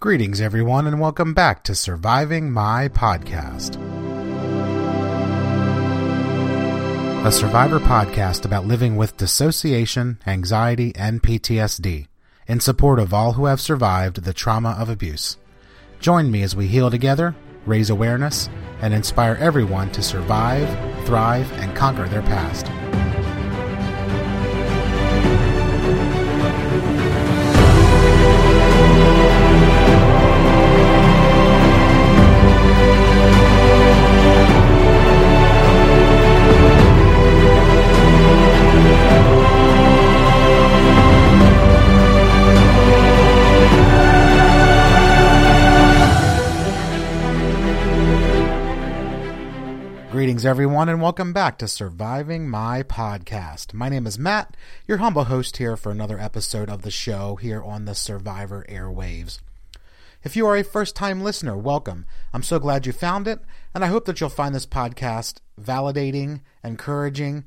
Greetings, everyone, and welcome back to Surviving My Podcast. A survivor podcast about living with dissociation, anxiety, and PTSD in support of all who have survived the trauma of abuse. Join me as we heal together, raise awareness, and inspire everyone to survive, thrive, and conquer their past. Greetings, everyone, and welcome back to Surviving My Podcast. My name is Matt, your humble host here for another episode of the show here on the Survivor Airwaves. If you are a first time listener, welcome. I'm so glad you found it, and I hope that you'll find this podcast validating, encouraging,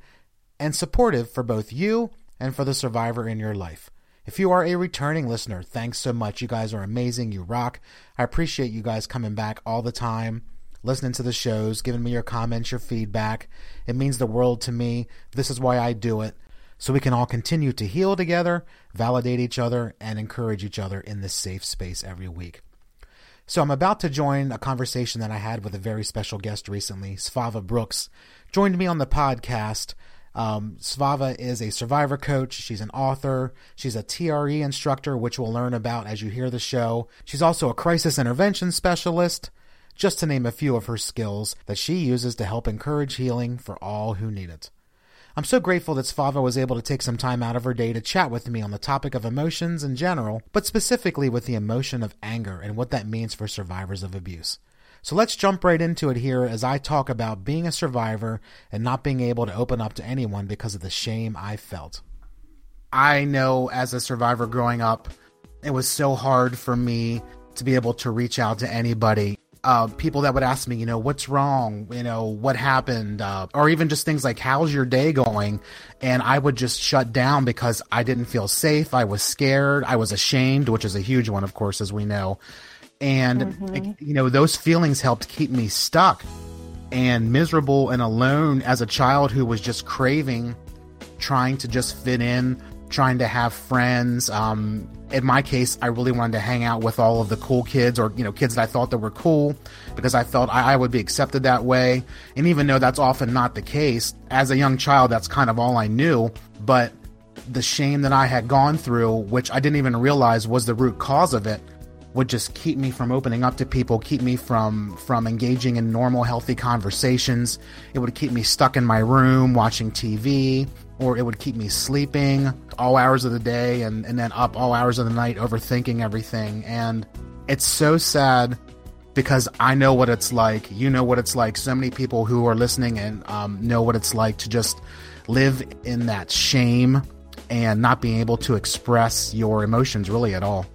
and supportive for both you and for the survivor in your life. If you are a returning listener, thanks so much. You guys are amazing. You rock. I appreciate you guys coming back all the time listening to the shows, giving me your comments, your feedback. It means the world to me. This is why I do it. So we can all continue to heal together, validate each other, and encourage each other in this safe space every week. So I'm about to join a conversation that I had with a very special guest recently. Svava Brooks joined me on the podcast. Um, Svava is a survivor coach. She's an author. She's a TRE instructor, which we'll learn about as you hear the show. She's also a crisis intervention specialist just to name a few of her skills that she uses to help encourage healing for all who need it. I'm so grateful that Svava was able to take some time out of her day to chat with me on the topic of emotions in general, but specifically with the emotion of anger and what that means for survivors of abuse. So let's jump right into it here as I talk about being a survivor and not being able to open up to anyone because of the shame I felt. I know as a survivor growing up, it was so hard for me to be able to reach out to anybody uh, people that would ask me, you know, what's wrong, you know, what happened, uh, or even just things like, how's your day going? And I would just shut down because I didn't feel safe. I was scared. I was ashamed, which is a huge one, of course, as we know. And, mm-hmm. you know, those feelings helped keep me stuck and miserable and alone as a child who was just craving, trying to just fit in, trying to have friends, um, in my case, I really wanted to hang out with all of the cool kids or, you know, kids that I thought that were cool because I felt I, I, would be accepted that way. And even though that's often not the case, as a young child, that's kind of all I knew. But the shame that I had gone through, which I didn't even realize was the root cause of it, would just keep me from opening up to people, keep me from from engaging in normal healthy conversations. It would keep me stuck in my room watching TV, or it would keep me sleeping all hours of the day and, and then up all hours of the night overthinking everything. And it's so sad because I know what it's like. You know what it's like. So many people who are listening and um, know what it's like to just live in that shame and not being able to express your emotions really at all.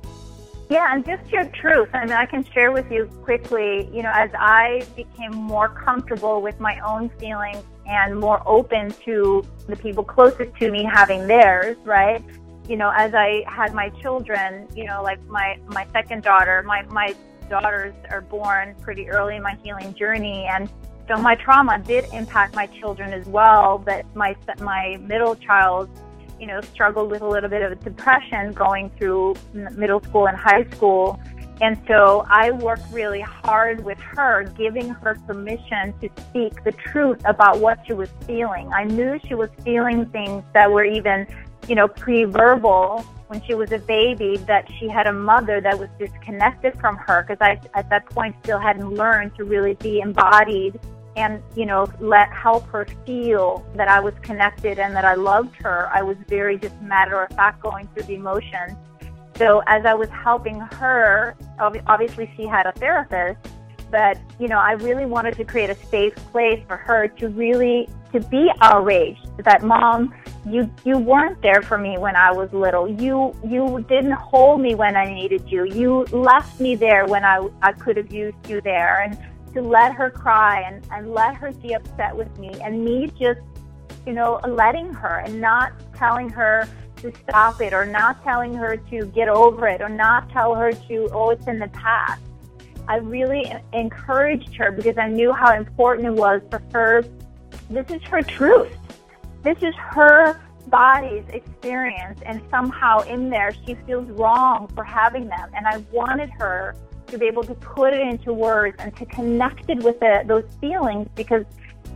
Yeah, and just your truth. I mean, I can share with you quickly, you know, as I became more comfortable with my own feelings and more open to the people closest to me having theirs, right? You know, as I had my children, you know, like my, my second daughter, my, my daughters are born pretty early in my healing journey. And so my trauma did impact my children as well, but my, my middle child you know, struggled with a little bit of depression going through middle school and high school. And so I worked really hard with her, giving her permission to speak the truth about what she was feeling. I knew she was feeling things that were even, you know, pre-verbal when she was a baby, that she had a mother that was disconnected from her because I, at that point, still hadn't learned to really be embodied and you know let help her feel that I was connected and that I loved her. I was very just matter of fact going through the emotions. So as I was helping her, obviously she had a therapist, but you know I really wanted to create a safe place for her to really to be outraged that mom you you weren't there for me when I was little. You you didn't hold me when I needed you. You left me there when I I could have used you there and to let her cry and, and let her be upset with me and me just, you know, letting her and not telling her to to stop it or not telling her to get over it or not tell her to, oh, it's in the past. I really encouraged her because I knew how important it was for her. This is her truth. This is her body's experience, and somehow in there she feels wrong for having them. And I wanted her to be able to put it into words and to connect it with the, those feelings because,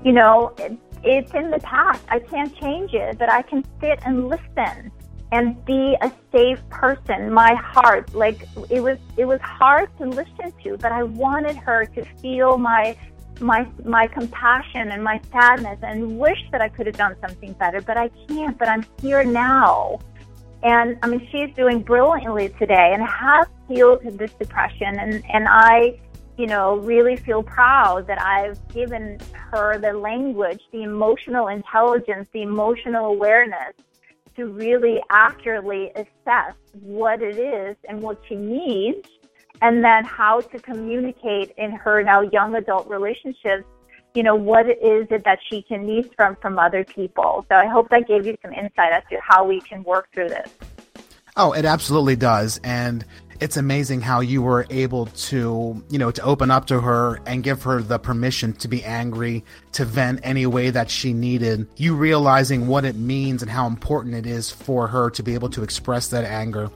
you know, it, it's in the past. I can't change it, but I can sit and listen and be a safe person. My heart, like it was, it was hard to listen to, but I wanted her to feel my, my, my compassion and my sadness and wish that I could have done something better, but I can't, but I'm here now. And I mean, she's doing brilliantly today and has healed this depression. And, and I, you know, really feel proud that I've given her the language, the emotional intelligence, the emotional awareness to really accurately assess what it is and what she needs, and then how to communicate in her now young adult relationships. You know what is it that she can need from from other people. So I hope that gave you some insight as to how we can work through this. Oh, it absolutely does, and it's amazing how you were able to, you know, to open up to her and give her the permission to be angry, to vent any way that she needed. You realizing what it means and how important it is for her to be able to express that anger.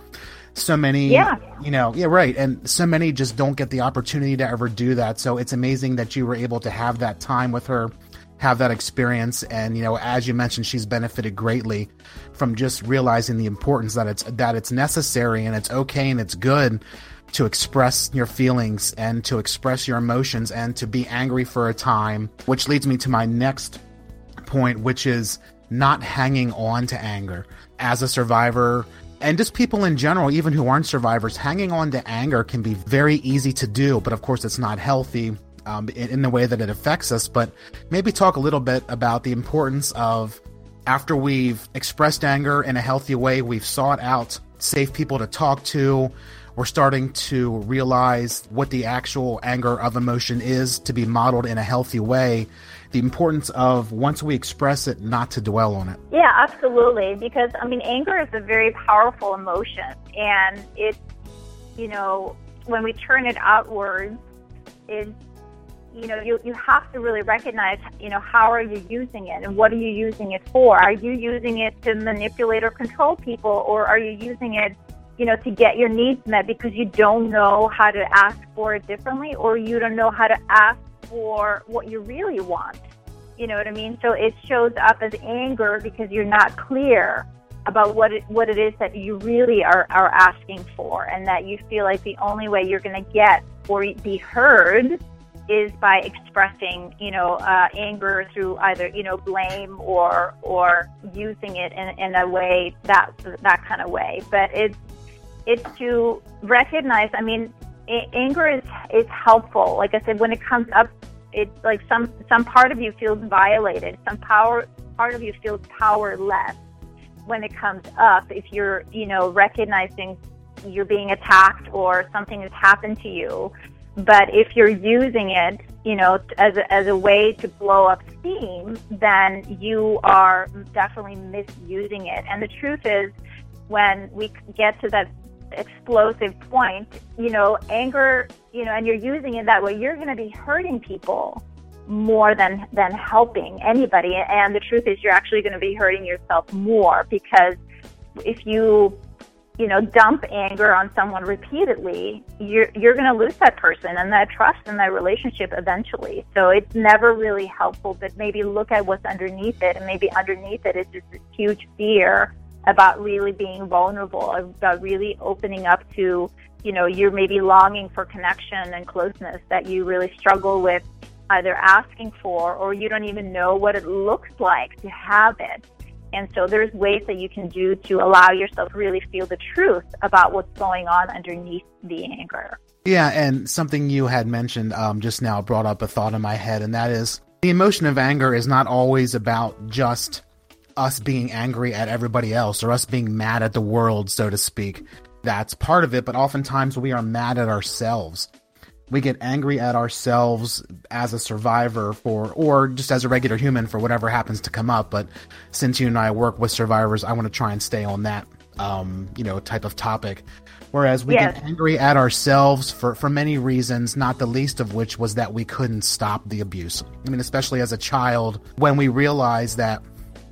So many, yeah. you know, yeah, right. And so many just don't get the opportunity to ever do that. So it's amazing that you were able to have that time with her have that experience and you know as you mentioned she's benefited greatly from just realizing the importance that it's that it's necessary and it's okay and it's good to express your feelings and to express your emotions and to be angry for a time which leads me to my next point which is not hanging on to anger as a survivor and just people in general, even who aren't survivors, hanging on to anger can be very easy to do, but of course it's not healthy um, in, in the way that it affects us, but maybe talk a little bit about the importance of after we've expressed anger in a healthy way, we've sought out safe people to talk to. We're starting to realize what the actual anger of emotion is to be modeled in a healthy way. The importance of once we express it, not to dwell on it. Yeah, absolutely. Because, I mean, anger is a very powerful emotion. And it, you know, when we turn it outwards, it's you know, you, you have to really recognize, you know, how are you using it and what are you using it for? Are you using it to manipulate or control people or are you using it, you know, to get your needs met because you don't know how to ask for it differently or you don't know how to ask for what you really want? You know what I mean? So it shows up as anger because you're not clear about what it, what it is that you really are, are asking for and that you feel like the only way you're going to get or be heard is by expressing, you know, uh, anger through either, you know, blame or or using it in, in a way that that kind of way. But it's it's to recognize. I mean, a- anger is is helpful. Like I said, when it comes up, it's like some some part of you feels violated. Some power part of you feels powerless when it comes up. If you're, you know, recognizing you're being attacked or something has happened to you but if you're using it, you know, as a, as a way to blow up steam, then you are definitely misusing it. And the truth is, when we get to that explosive point, you know, anger, you know, and you're using it that way, you're going to be hurting people more than than helping anybody. And the truth is, you're actually going to be hurting yourself more because if you you know, dump anger on someone repeatedly, you're you're going to lose that person and that trust and that relationship eventually. So it's never really helpful. But maybe look at what's underneath it, and maybe underneath it is just this huge fear about really being vulnerable, about really opening up to, you know, you're maybe longing for connection and closeness that you really struggle with either asking for or you don't even know what it looks like to have it. And so there's ways that you can do to allow yourself really feel the truth about what's going on underneath the anger. Yeah, and something you had mentioned um, just now brought up a thought in my head, and that is the emotion of anger is not always about just us being angry at everybody else or us being mad at the world, so to speak. That's part of it, but oftentimes we are mad at ourselves we get angry at ourselves as a survivor for or just as a regular human for whatever happens to come up but since you and i work with survivors i want to try and stay on that um, you know type of topic whereas we Yes. get angry at ourselves for for many reasons not the least of which was that we couldn't stop the abuse i mean especially as a child when we realized that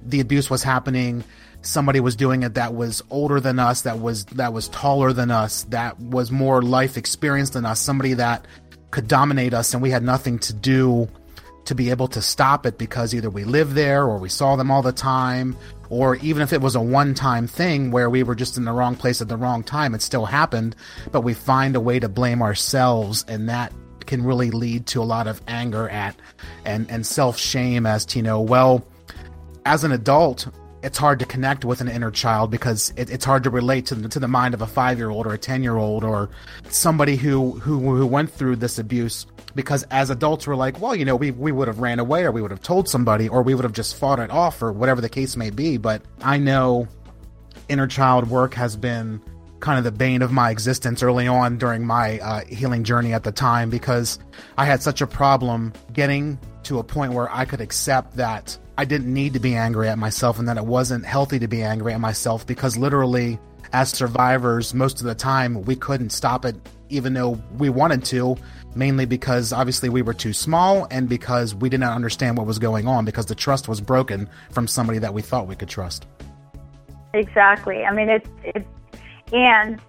the abuse was happening. Somebody was doing it that was older than us that was that was taller than us that was more life experience than us somebody that could dominate us and we had nothing to do to be able to stop it because either we lived there or we saw them all the time or even if it was a one time thing where we were just in the wrong place at the wrong time it still happened. But we find a way to blame ourselves and that can really lead to a lot of anger at and and self shame as to you know well as an adult, it's hard to connect with an inner child because it, it's hard to relate to the, to the mind of a five year old or a ten year old or somebody who, who who went through this abuse. Because as adults, we're like, well, you know, we we would have ran away or we would have told somebody or we would have just fought it off or whatever the case may be. But I know inner child work has been kind of the bane of my existence early on during my uh, healing journey at the time because I had such a problem getting to a point where I could accept that I didn't need to be angry at myself and that it wasn't healthy to be angry at myself because literally, as survivors, most of the time we couldn't stop it even though we wanted to, mainly because obviously we were too small and because we did not understand what was going on because the trust was broken from somebody that we thought we could trust. Exactly. I mean, it's it's and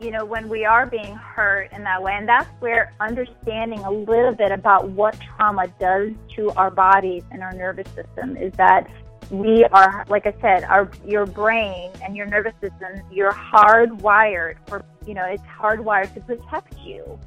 you know when we are being hurt in that way, and that's where understanding a little bit about what trauma does to our bodies and our nervous system is that we are, like I said, our your brain and your nervous system, you're hardwired for you know it's hardwired to protect you.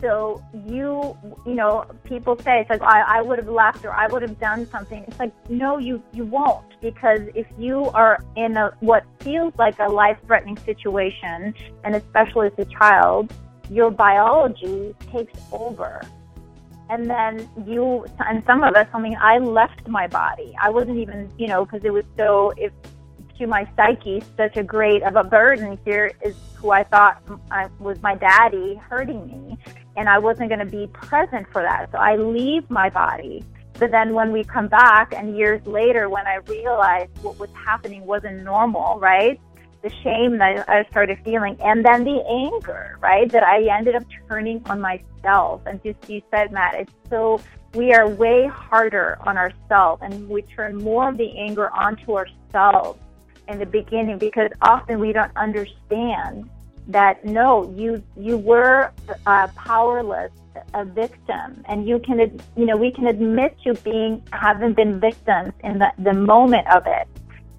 So you, you know, people say it's like I, I would have left or I would have done something. It's like no, you you won't because if you are in a what feels like a life-threatening situation, and especially as a child, your biology takes over, and then you and some of us. I mean, I left my body. I wasn't even, you know, because it was so if to my psyche such a great of a burden here is who I thought I, was my daddy hurting me and I wasn't going to be present for that. So I leave my body. But then when we come back and years later when I realized what was happening wasn't normal, right? The shame that I started feeling and then the anger, right? That I ended up turning on myself. And just you said, Matt, it's so we are way harder on ourselves and we turn more of the anger onto ourselves in the beginning because often we don't understand that no, you you were uh, powerless, a victim, and you can you know we can admit to being having been victims in the, the moment of it,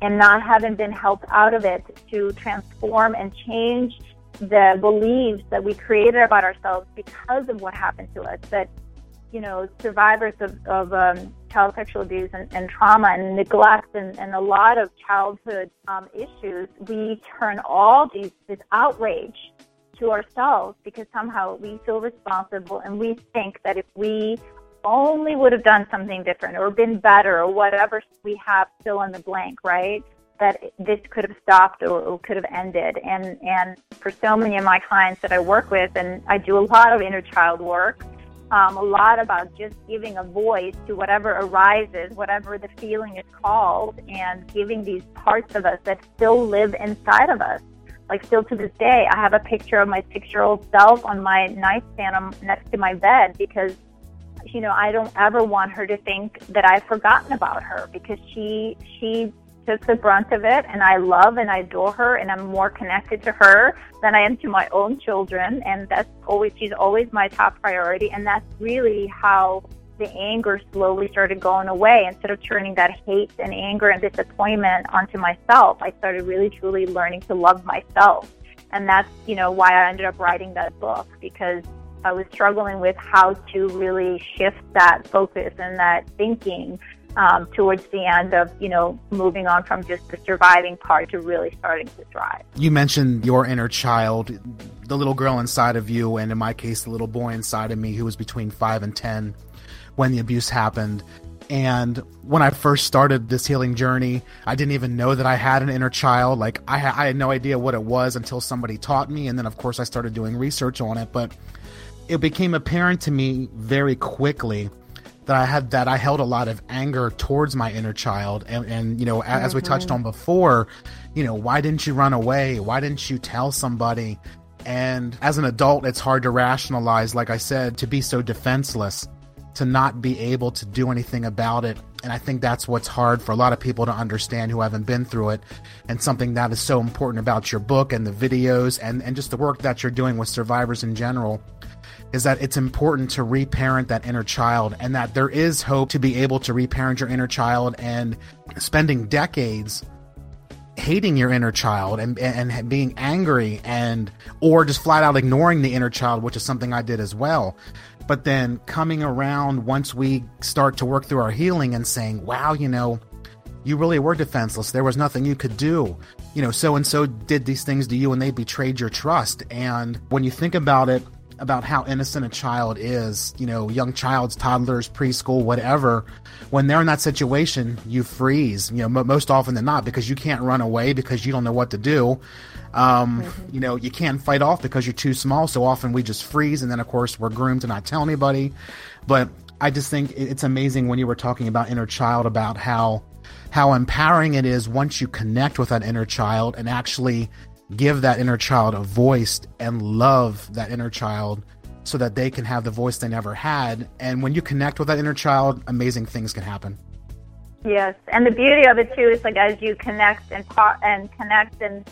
and not having been helped out of it to transform and change the beliefs that we created about ourselves because of what happened to us. That you know survivors of, of um, child sexual abuse and, and trauma and neglect and, and a lot of childhood um, issues, we turn all these this outrage to ourselves because somehow we feel responsible and we think that if we only would have done something different or been better or whatever we have fill in the blank, right? That this could have stopped or, or could have ended. And and for so many of my clients that I work with, and I do a lot of inner child work, um, a lot about just giving a voice to whatever arises, whatever the feeling is called, and giving these parts of us that still live inside of us. Like still to this day, I have a picture of my six-year-old self on my nightstand um, next to my bed because, you know, I don't ever want her to think that I've forgotten about her because she she took the brunt of it and I love and I adore her and I'm more connected to her than I am to my own children and that's always she's always my top priority and that's really how the anger slowly started going away. Instead of turning that hate and anger and disappointment onto myself I started really truly learning to love myself. And that's you know why I ended up writing that book because I was struggling with how to really shift that focus and that thinking um, towards the end of you know moving on from just the surviving part to really starting to thrive. You mentioned your inner child, the little girl inside of you, and in my case, the little boy inside of me who was between five and ten when the abuse happened. And when I first started this healing journey, I didn't even know that I had an inner child. Like I, ha- I had no idea what it was until somebody taught me, and then of course I started doing research on it. But it became apparent to me very quickly that I had that I held a lot of anger towards my inner child. And, and you know as mm-hmm. we touched on before you know why didn't you run away? Why didn't you tell somebody? And as an adult it's hard to rationalize like I said to be so defenseless to not be able to do anything about it. And I think that's what's hard for a lot of people to understand who haven't been through it. And something that is so important about your book and the videos and and just the work that you're doing with survivors in general is that it's important to reparent that inner child and that there is hope to be able to reparent your inner child and spending decades hating your inner child and and being angry and or just flat out ignoring the inner child which is something I did as well. But then coming around once we start to work through our healing and saying wow you know you really were defenseless. There was nothing you could do. You know so and so did these things to you and they betrayed your trust. And when you think about it about how innocent a child is, you know, young childs, toddlers, preschool, whatever, when they're in that situation, you freeze, you know, m- most often than not, because you can't run away because you don't know what to do. Um, mm-hmm. You know, you can't fight off because you're too small. So often we just freeze. And then, of course, we're groomed to not tell anybody. But I just think it's amazing when you were talking about inner child, about how how empowering it is once you connect with that inner child and actually give that inner child a voice and love that inner child so that they can have the voice they never had. And when you connect with that inner child, amazing things can happen. Yes, and the beauty of it too is like as you connect and and connect and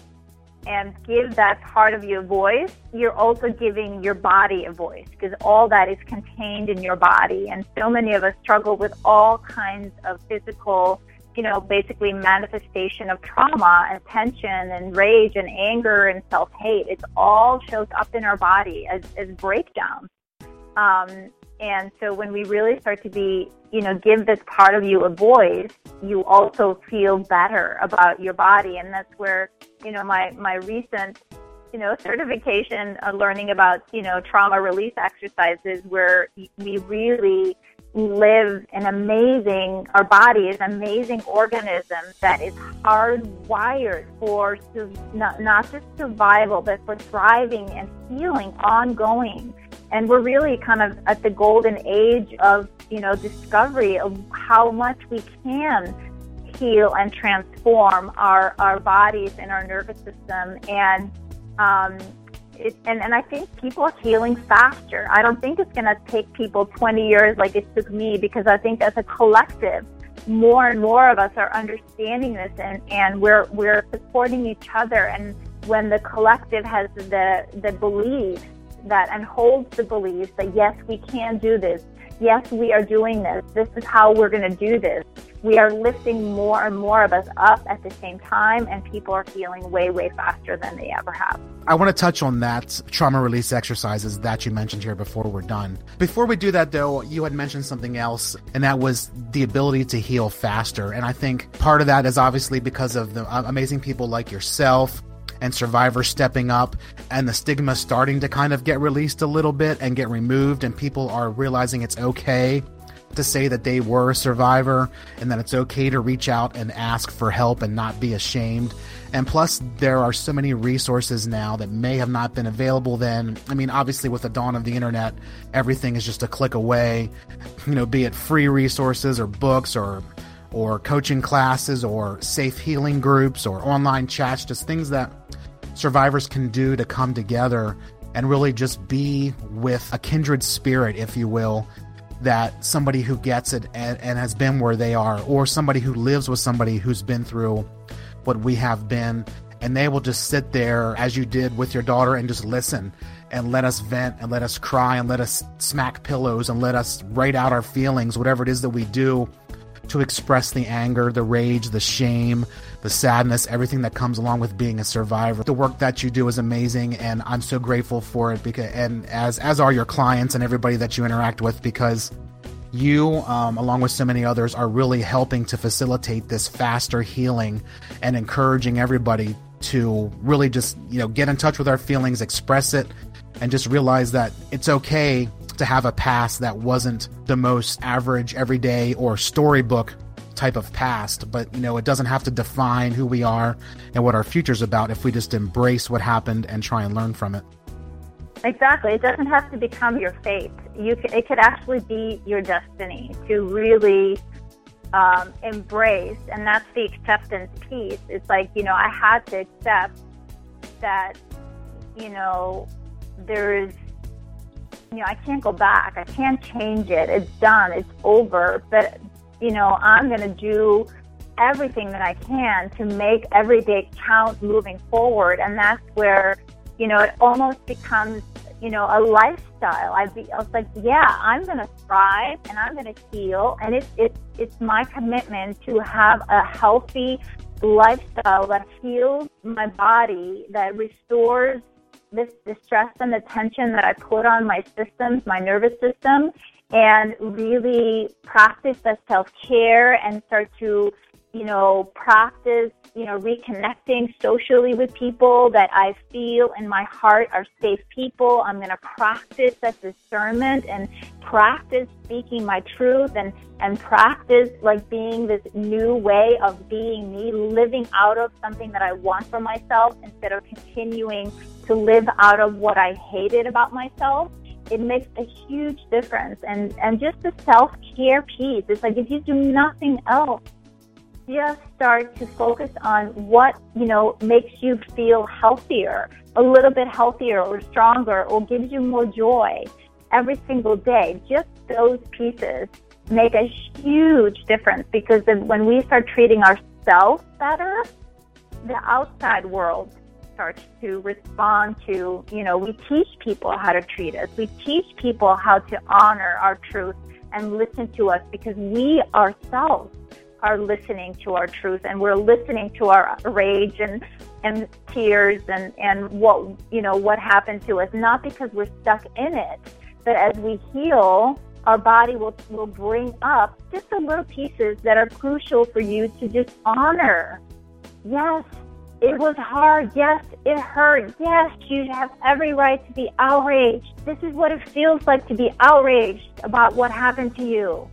and give that part of your voice, you're also giving your body a voice because all that is contained in your body. And so many of us struggle with all kinds of physical you know, basically manifestation of trauma and tension and rage and anger and self hate. It all shows up in our body as, as breakdowns. Um, and so when we really start to be, you know, give this part of you a voice, you also feel better about your body. And that's where, you know, my, my recent, you know, certification uh, learning about, you know, trauma release exercises where we really live an amazing, our body is an amazing organism that is hardwired for not, not just survival, but for thriving and healing ongoing. And we're really kind of at the golden age of, you know, discovery of how much we can heal and transform our, our bodies and our nervous system. And, um, it, and, and I think people are healing faster. I don't think it's going to take people 20 years like it took me because I think as a collective, more and more of us are understanding this and, and we're, we're supporting each other. And when the collective has the, the belief that and holds the belief that yes, we can do this. Yes, we are doing this. This is how we're going to do this we are lifting more and more of us up at the same time, and people are healing way, way faster than they ever have. I want to touch on that trauma release exercises that you mentioned here before we're done. Before we do that, though, you had mentioned something else, and that was the ability to heal faster. And I think part of that is obviously because of the uh, amazing people like yourself and survivors stepping up and the stigma starting to kind of get released a little bit and get removed and people are realizing it's okay to say that they were a survivor and that it's okay to reach out and ask for help and not be ashamed. And plus, there are so many resources now that may have not been available then. I mean, obviously, with the dawn of the internet, everything is just a click away. You know, be it free resources or books or or coaching classes or safe healing groups or online chats, just things that survivors can do to come together and really just be with a kindred spirit, if you will, that somebody who gets it and, and, has been where they are, or somebody who lives with somebody who's been through what we have been, and they will just sit there as you did with your daughter and just listen and let us vent and let us cry and let us smack pillows and let us write out our feelings, whatever it is that we do to express the anger, the rage, the shame, the sadness, everything that comes along with being a survivor. The work that you do is amazing and I'm so grateful for it because and as as are your clients and everybody that you interact with because you um, along with so many others are really helping to facilitate this faster healing and encouraging everybody to really just you know get in touch with our feelings express it and just realize that it's okay to have a past that wasn't the most average, everyday, or storybook type of past, but you know, it doesn't have to define who we are and what our future's about if we just embrace what happened and try and learn from it. Exactly. It doesn't have to become your fate. You can, it could actually be your destiny to really um, embrace, and that's the acceptance piece. It's like you know I had to accept that you know there's you know I can't go back. I can't change it. It's done. It's over. But you know I'm going to do everything that I can to make every day count moving forward, and that's where you know it almost becomes you know, a lifestyle. I, be, I was like, yeah, I'm going to thrive and I'm going to heal. And it's, it's, it's my commitment to have a healthy lifestyle that heals my body, that restores this, the stress and the tension that I put on my systems, my nervous system, and really practice the self care and start to you know, practice, you know, reconnecting socially with people that I feel in my heart are safe people. I'm going to practice that discernment and practice speaking my truth and, and practice like being this new way of being me, living out of something that I want for myself instead of continuing to live out of what I hated about myself it makes a huge difference and and just the self-care piece it's like if you do nothing else just start to focus on what, you know, makes you feel healthier, a little bit healthier or stronger or gives you more joy every single day. Just those pieces make a huge difference because when we start treating ourselves better, the outside world starts to respond to, you know, we teach people how to treat us. We teach people how to honor our truth and listen to us because we ourselves are listening to our truth and we're listening to our rage and and tears and and what you know what happened to us not because we're stuck in it but as we heal our body will will bring up just the little pieces that are crucial for you to just honor yes it was hard. Yes, it hurt. Yes, you have every right to be outraged. This is what it feels like to be outraged about what happened to you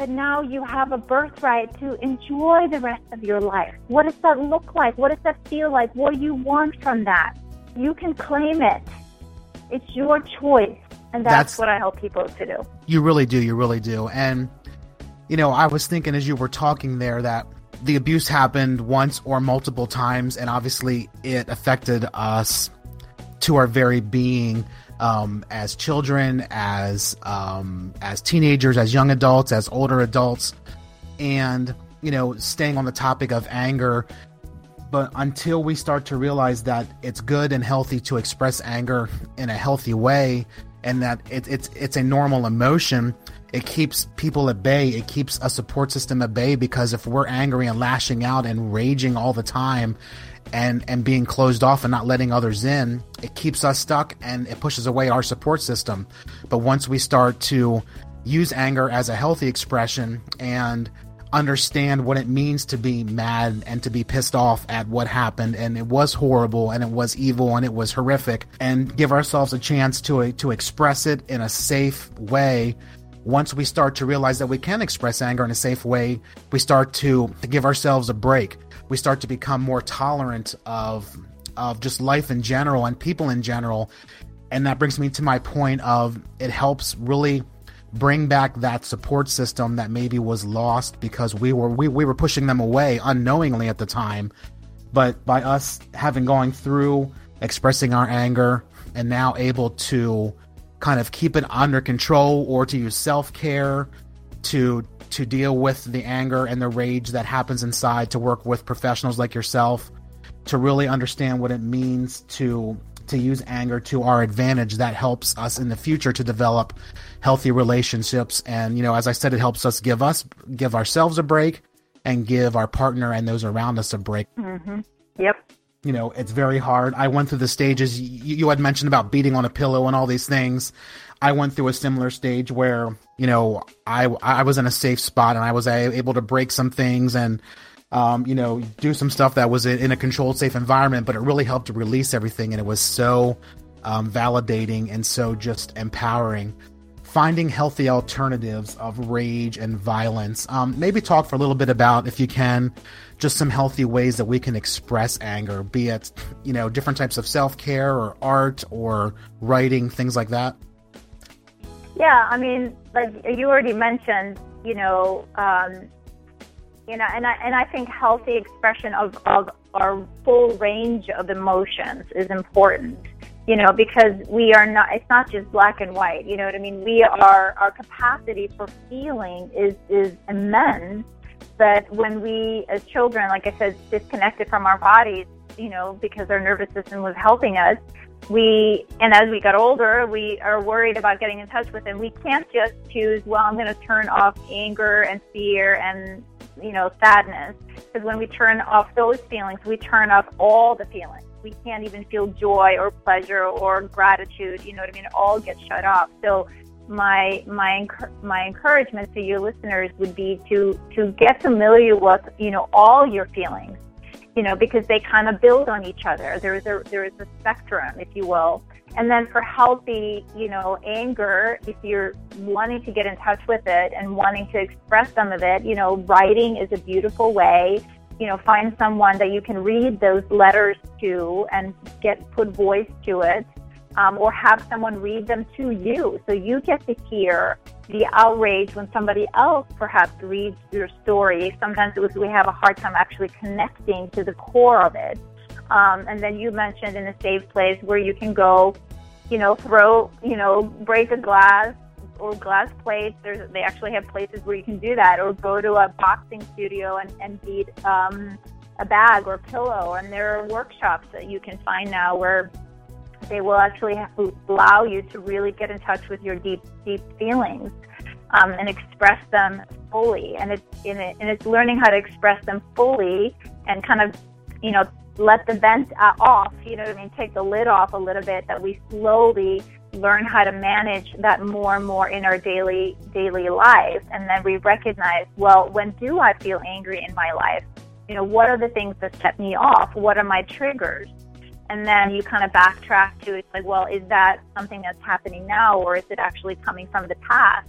but now you have a birthright to enjoy the rest of your life. What does that look like? What does that feel like? What do you want from that? You can claim it. It's your choice. And that's, that's what I help people to do. You really do. You really do. And, you know, I was thinking as you were talking there that the abuse happened once or multiple times, and obviously it affected us to our very being um, as children, as um, as teenagers, as young adults, as older adults, and you know, staying on the topic of anger. But until we start to realize that it's good and healthy to express anger in a healthy way, and that it, it's it's a normal emotion, it keeps people at bay. It keeps a support system at bay because if we're angry and lashing out and raging all the time, and and being closed off and not letting others in, it keeps us stuck and it pushes away our support system. But once we start to use anger as a healthy expression and understand what it means to be mad and to be pissed off at what happened and it was horrible and it was evil and it was horrific and give ourselves a chance to to express it in a safe way once we start to realize that we can express anger in a safe way we start to, to give ourselves a break we start to become more tolerant of of just life in general and people in general. And that brings me to my point of it helps really bring back that support system that maybe was lost because we were we, we were pushing them away unknowingly at the time. But by us having going through expressing our anger and now able to kind of keep it under control or to use self-care to to deal with the anger and the rage that happens inside, to work with professionals like yourself, to really understand what it means to to use anger to our advantage that helps us in the future to develop healthy relationships. And you know as i said it helps us give us give ourselves a break and give our partner and those around us a break. Mm-hmm. yep you know it's very hard i went through the stages you, you had mentioned about beating on a pillow and all these things I went through a similar stage where you know I I was in a safe spot and I was able to break some things and um, you know do some stuff that was in a controlled, safe environment. But it really helped to release everything, and it was so um, validating and so just empowering finding healthy alternatives of rage and violence. Um, maybe talk for a little bit about, if you can, just some healthy ways that we can express anger, be it, you know, different types of self care or art or writing, things like that. Yeah, I mean, like you already mentioned, you know, um, you know, and I and I think healthy expression of of our full range of emotions is important you know, because we are not, it's not just black and white, you know what I mean? We are, our capacity for feeling is, is immense. But when we, as children, like I said, disconnected from our bodies, you know, because our nervous system was helping us, we, and as we got older, we are worried about getting in touch with them. We can't just choose, well, I'm going to turn off anger and fear and, you know, sadness. Because when we turn off those feelings, we turn off all the feelings we can't even feel joy or pleasure or gratitude. You know what I mean? It all gets shut off. So my my my encouragement to your listeners would be to to get familiar with you know all your feelings, you know, because they kind of build on each other. There is a there is a spectrum, if you will. And then for healthy, you know, anger, if you're wanting to get in touch with it and wanting to express some of it, you know, writing is a beautiful way you know, find someone that you can read those letters to and get put voice to it, um, or have someone read them to you, so you get to hear the outrage when somebody else perhaps reads your story. Sometimes was, we have a hard time actually connecting to the core of it. Um, and then you mentioned in a safe place where you can go, you know, throw, you know, break a glass, or glass plates. There's, they actually have places where you can do that, or go to a boxing studio and, and beat um, a bag or pillow. And there are workshops that you can find now where they will actually allow you to really get in touch with your deep, deep feelings um, and express them fully. And it's in it, and it's learning how to express them fully and kind of, you know, let the vent uh, off. You know what I mean? Take the lid off a little bit. That we slowly learn how to manage that more and more in our daily daily life and then we recognize well when do i feel angry in my life you know what are the things that set me off what are my triggers and then you kind of backtrack to it's like well is that something that's happening now or is it actually coming from the past?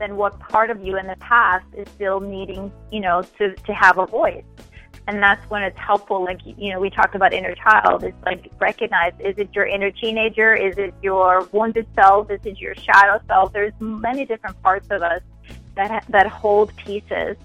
Then what part of you in the past is still needing you know to to have a voice? And that's when it's helpful like you know we talked about inner child. It's like recognize is it your inner teenager? Is it your wounded self? Is it your shadow self? There's many different parts of us that that hold pieces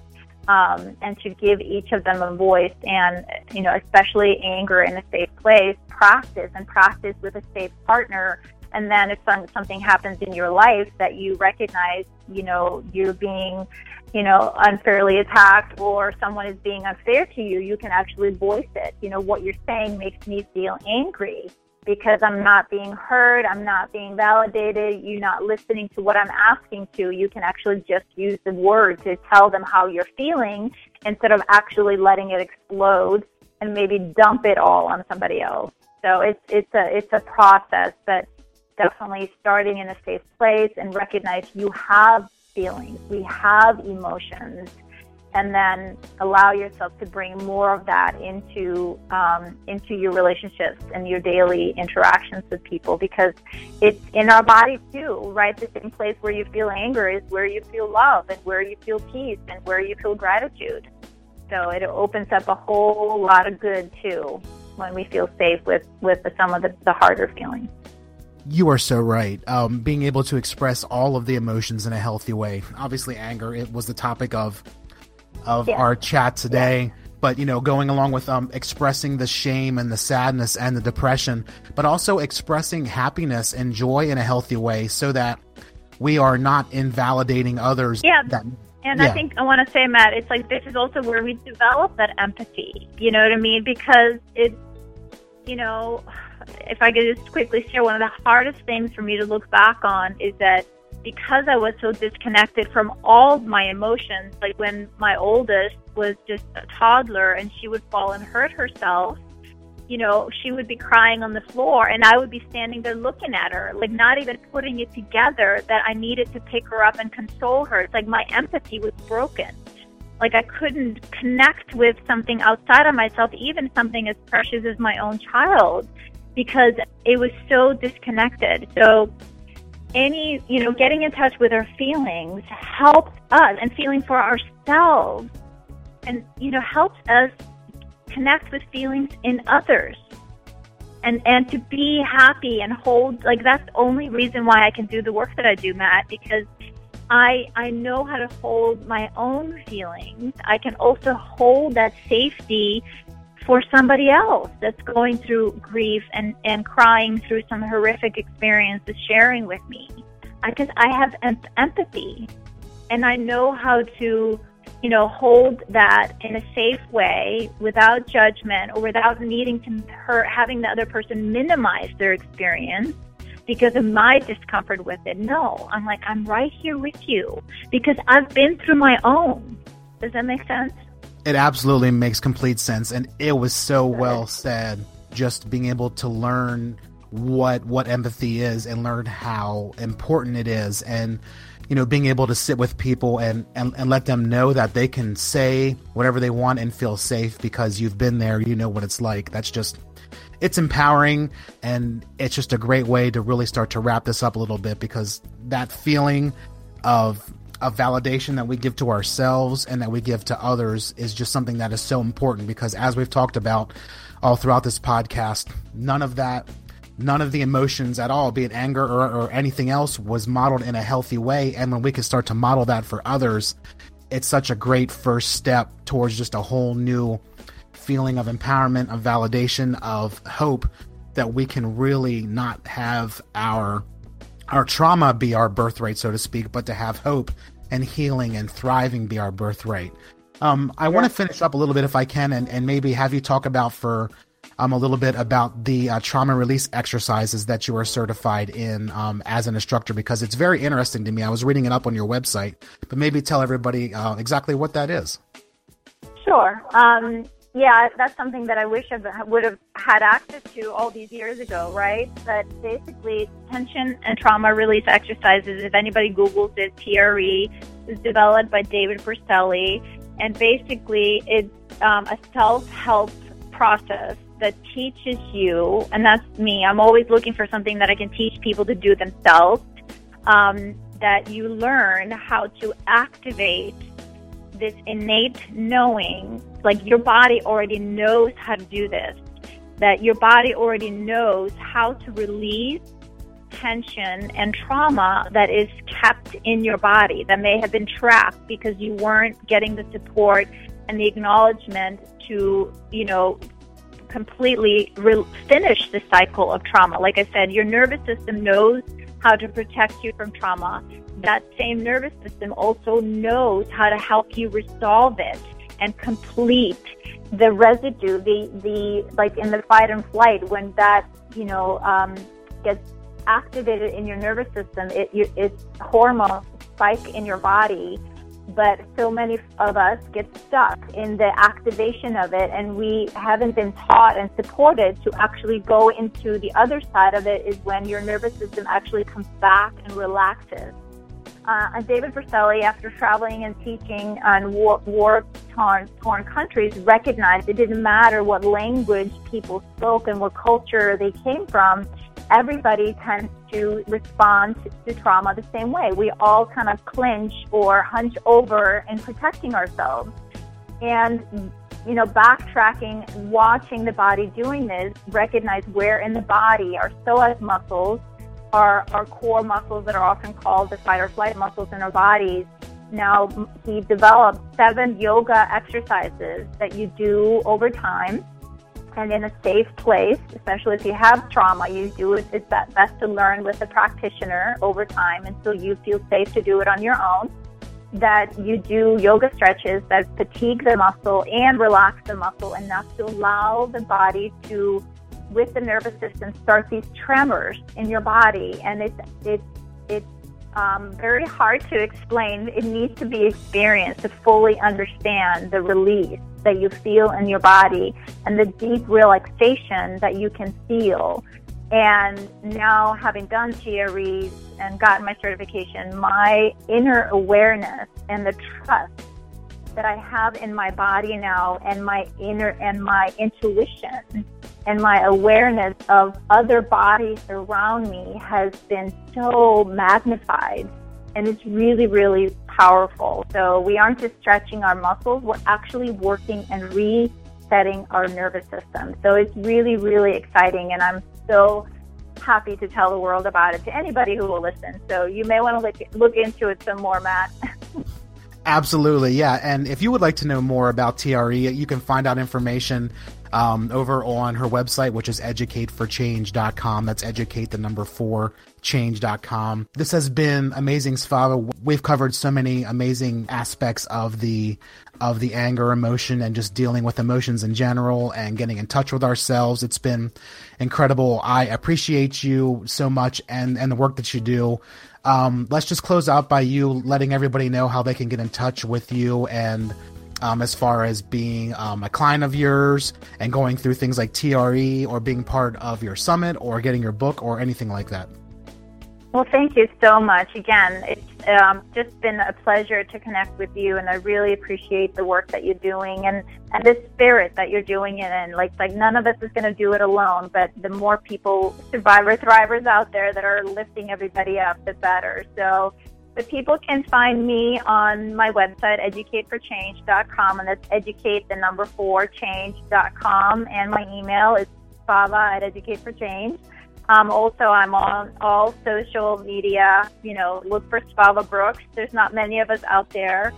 um, and to give each of them a voice and you know especially anger in a safe place practice and practice with a safe partner and then if some, something happens in your life that you recognize you know you're being you know, unfairly attacked or someone is being unfair to you, you can actually voice it. You know, what you're saying makes me feel angry because I'm not being heard, I'm not being validated, you're not listening to what I'm asking to. You can actually just use the word to tell them how you're feeling instead of actually letting it explode and maybe dump it all on somebody else. So it's it's a it's a process, but definitely starting in a safe place and recognize you have feelings, we have emotions, and then allow yourself to bring more of that into um, into your relationships and your daily interactions with people because it's in our bodies too, right? The same place where you feel anger is where you feel love and where you feel peace and where you feel gratitude. So it opens up a whole lot of good too when we feel safe with with some of the, the harder feelings. You are so right. Um, being able to express all of the emotions in a healthy way. Obviously, anger it was the topic of of yeah. our chat today. Yeah. But you know, going along with um, expressing the shame and the sadness and the depression, but also expressing happiness and joy in a healthy way, so that we are not invalidating others. Yeah. That, and yeah. I think I want to say, Matt, it's like this is also where we develop that empathy. You know what I mean? Because it's, you know, if I could just quickly share, one of the hardest things for me to look back on is that because I was so disconnected from all my emotions, like when my oldest was just a toddler and she would fall and hurt herself, you know, she would be crying on the floor and I would be standing there looking at her, like not even putting it together that I needed to pick her up and console her. It's like my empathy was broken. Like I couldn't connect with something outside of myself, even something as precious as my own child because it was so disconnected. So any, you know, getting in touch with our feelings helps us and feeling for ourselves and, you know, helps us connect with feelings in others. And, and to be happy and hold like that's the only reason why I can do the work that I do, Matt, because I I know how to hold my own feelings. I can also hold that safety for somebody else that's going through grief and, and crying through some horrific experiences sharing with me. I can I have em- empathy and I know how to you know hold that in a safe way without judgment or without needing to hurt having the other person minimize their experience because of my discomfort with it. No, I'm like, I'm right here with you because I've been through my own. Does that make sense? It absolutely makes complete sense. And it was so well said, just being able to learn what what empathy is and learn how important it is and you know being able to sit with people and, and and let them know that they can say whatever they want and feel safe because you've been there you know what it's like that's just it's empowering and it's just a great way to really start to wrap this up a little bit because that feeling of of validation that we give to ourselves and that we give to others is just something that is so important because as we've talked about all throughout this podcast none of that none of the emotions at all be it anger or, or anything else was modeled in a healthy way. And when we can start to model that for others it's such a great first step towards just a whole new feeling of empowerment, of validation, of hope that we can really not have our our trauma be our birthright, so to speak, but to have hope and healing and thriving be our birthright. Um, I yeah. want to finish up a little bit, if I can, and, and maybe have you talk about for um, a little bit about the uh, trauma release exercises that you are certified in um, as an instructor, because it's very interesting to me. I was reading it up on your website, but maybe tell everybody uh, exactly what that is. Sure. Um, yeah, that's something that I wish I would have had access to all these years ago, right? But basically, tension and trauma release exercises, if anybody Googles it, TRE, is developed by David Berceli. And basically, it's um, a self help process that teaches you, and that's me, I'm always looking for something that I can teach people to do themselves, um, that you learn how to activate this innate knowing, like your body already knows how to do this, that your body already knows how to release tension and trauma that is kept in your body that may have been trapped because you weren't getting the support and the acknowledgement to, you know, completely re- finish the cycle of trauma. Like I said, your nervous system knows how to protect you from trauma that same nervous system also knows how to help you resolve it and complete the residue, the, the, like in the fight and flight, when that, you know, um, gets activated in your nervous system, it, you, it's hormones spike in your body. But so many of us get stuck in the activation of it, and we haven't been taught and supported to actually go into the other side of it. Is when your nervous system actually comes back and relaxes uh, David Berceli, after traveling and teaching on war, war torn, torn countries, recognized it didn't matter what language people spoke and what culture they came from. Everybody tends to respond to, to trauma the same way. We all kind of clinch or hunch over in protecting ourselves. And you know, backtracking, watching the body doing this, recognize where in the body our psoas muscles are our core muscles that are often called the fight or flight muscles in our bodies. Now, he developed seven yoga exercises that you do over time and in a safe place, especially if you have trauma, you do it. It's best to learn with a practitioner over time until you feel safe to do it on your own. That you do yoga stretches that fatigue the muscle and relax the muscle enough to allow the body to with the nervous system start these tremors in your body, and it's it's it's um, very hard to explain. It needs to be experienced to fully understand the release that you feel in your body and the deep relaxation that you can feel. And now, having done TREs and gotten my certification, my inner awareness and the trust that I have in my body now and my inner and my intuition and my awareness of other bodies around me has been so magnified and it's really, really powerful. So we aren't just stretching our muscles, we're actually working and resetting our nervous system. So it's really, really exciting, and I'm so happy to tell the world about it to anybody who will listen. So you may want to look, look into it some more, Matt. Absolutely, yeah. And if you would like to know more about TRE, you can find out information um, over on her website, which is educateforchange.com. That's educate the number four change.com. This has been amazing, Svava. We've covered so many amazing aspects of the of the anger emotion and just dealing with emotions in general and getting in touch with ourselves. It's been incredible. I appreciate you so much and and the work that you do. Um, let's just close out by you letting everybody know how they can get in touch with you and um, as far as being um, a client of yours and going through things like TRE or being part of your summit or getting your book or anything like that. Well, thank you so much. Again, it's um, just been a pleasure to connect with you, and I really appreciate the work that you're doing and, and the spirit that you're doing it in. Like, like none of us is going to do it alone, but the more people, survivor thrivers out there that are lifting everybody up, the better. So, the people can find me on my website, educateforchange.com, and that's educate the number four change.com, and my email is svava at educateforchange.com. Um, also, I'm on all social media. You know, look for Svava Brooks. There's not many of us out there.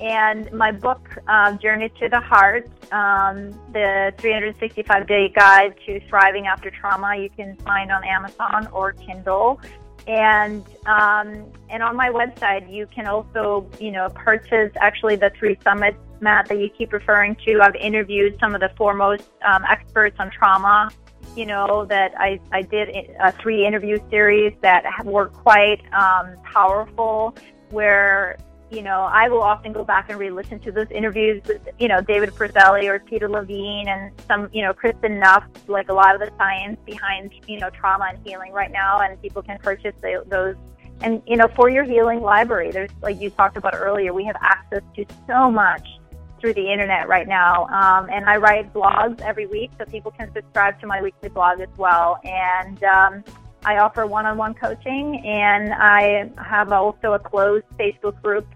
And my book, uh, Journey to the Heart, um, the 365 day guide to thriving after trauma, you can find on Amazon or Kindle. And um, and on my website, you can also you know purchase actually the three summits, Matt, that you keep referring to. I've interviewed some of the foremost um, experts on trauma you know, that I, I did a three interview series that were quite um, powerful where, you know, I will often go back and re-listen to those interviews with, you know, David Berceli or Peter Levine and some, you know, Kristin Neff, like a lot of the science behind, you know, trauma and healing right now. And people can purchase those and you know for your healing library there's like you talked about earlier we have access to so much through the internet right now. Um, and I write blogs every week, so people can subscribe to my weekly blog as well. And um, I offer one-on-one coaching, and I have also a closed Facebook group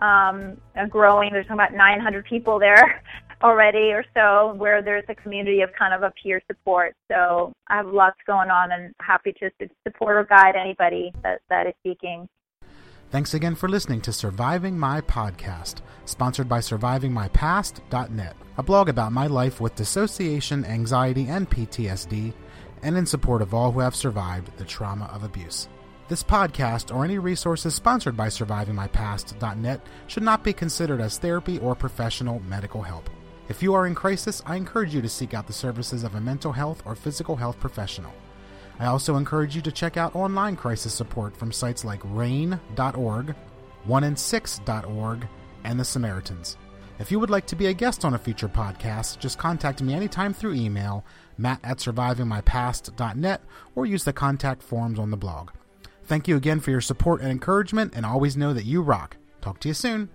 um, growing. There's about 900 people there already or so, where there's a community of kind of a peer support. So I have lots going on, and happy to support or guide anybody that, that is seeking. Thanks again for listening to Surviving My Podcast, sponsored by SurvivingMyPast.net, a blog about my life with dissociation, anxiety, and PTSD, and in support of all who have survived the trauma of abuse. This podcast or any resources sponsored by SurvivingMyPast.net should not be considered as therapy or professional medical help. If you are in crisis, I encourage you to seek out the services of a mental health or physical health professional. I also encourage you to check out online crisis support from sites like RAINN.org, 1in6.org, and The Samaritans. If you would like to be a guest on a future podcast, just contact me anytime through email, matt at survivingmypast.net, or use the contact forms on the blog. Thank you again for your support and encouragement, and always know that you rock. Talk to you soon.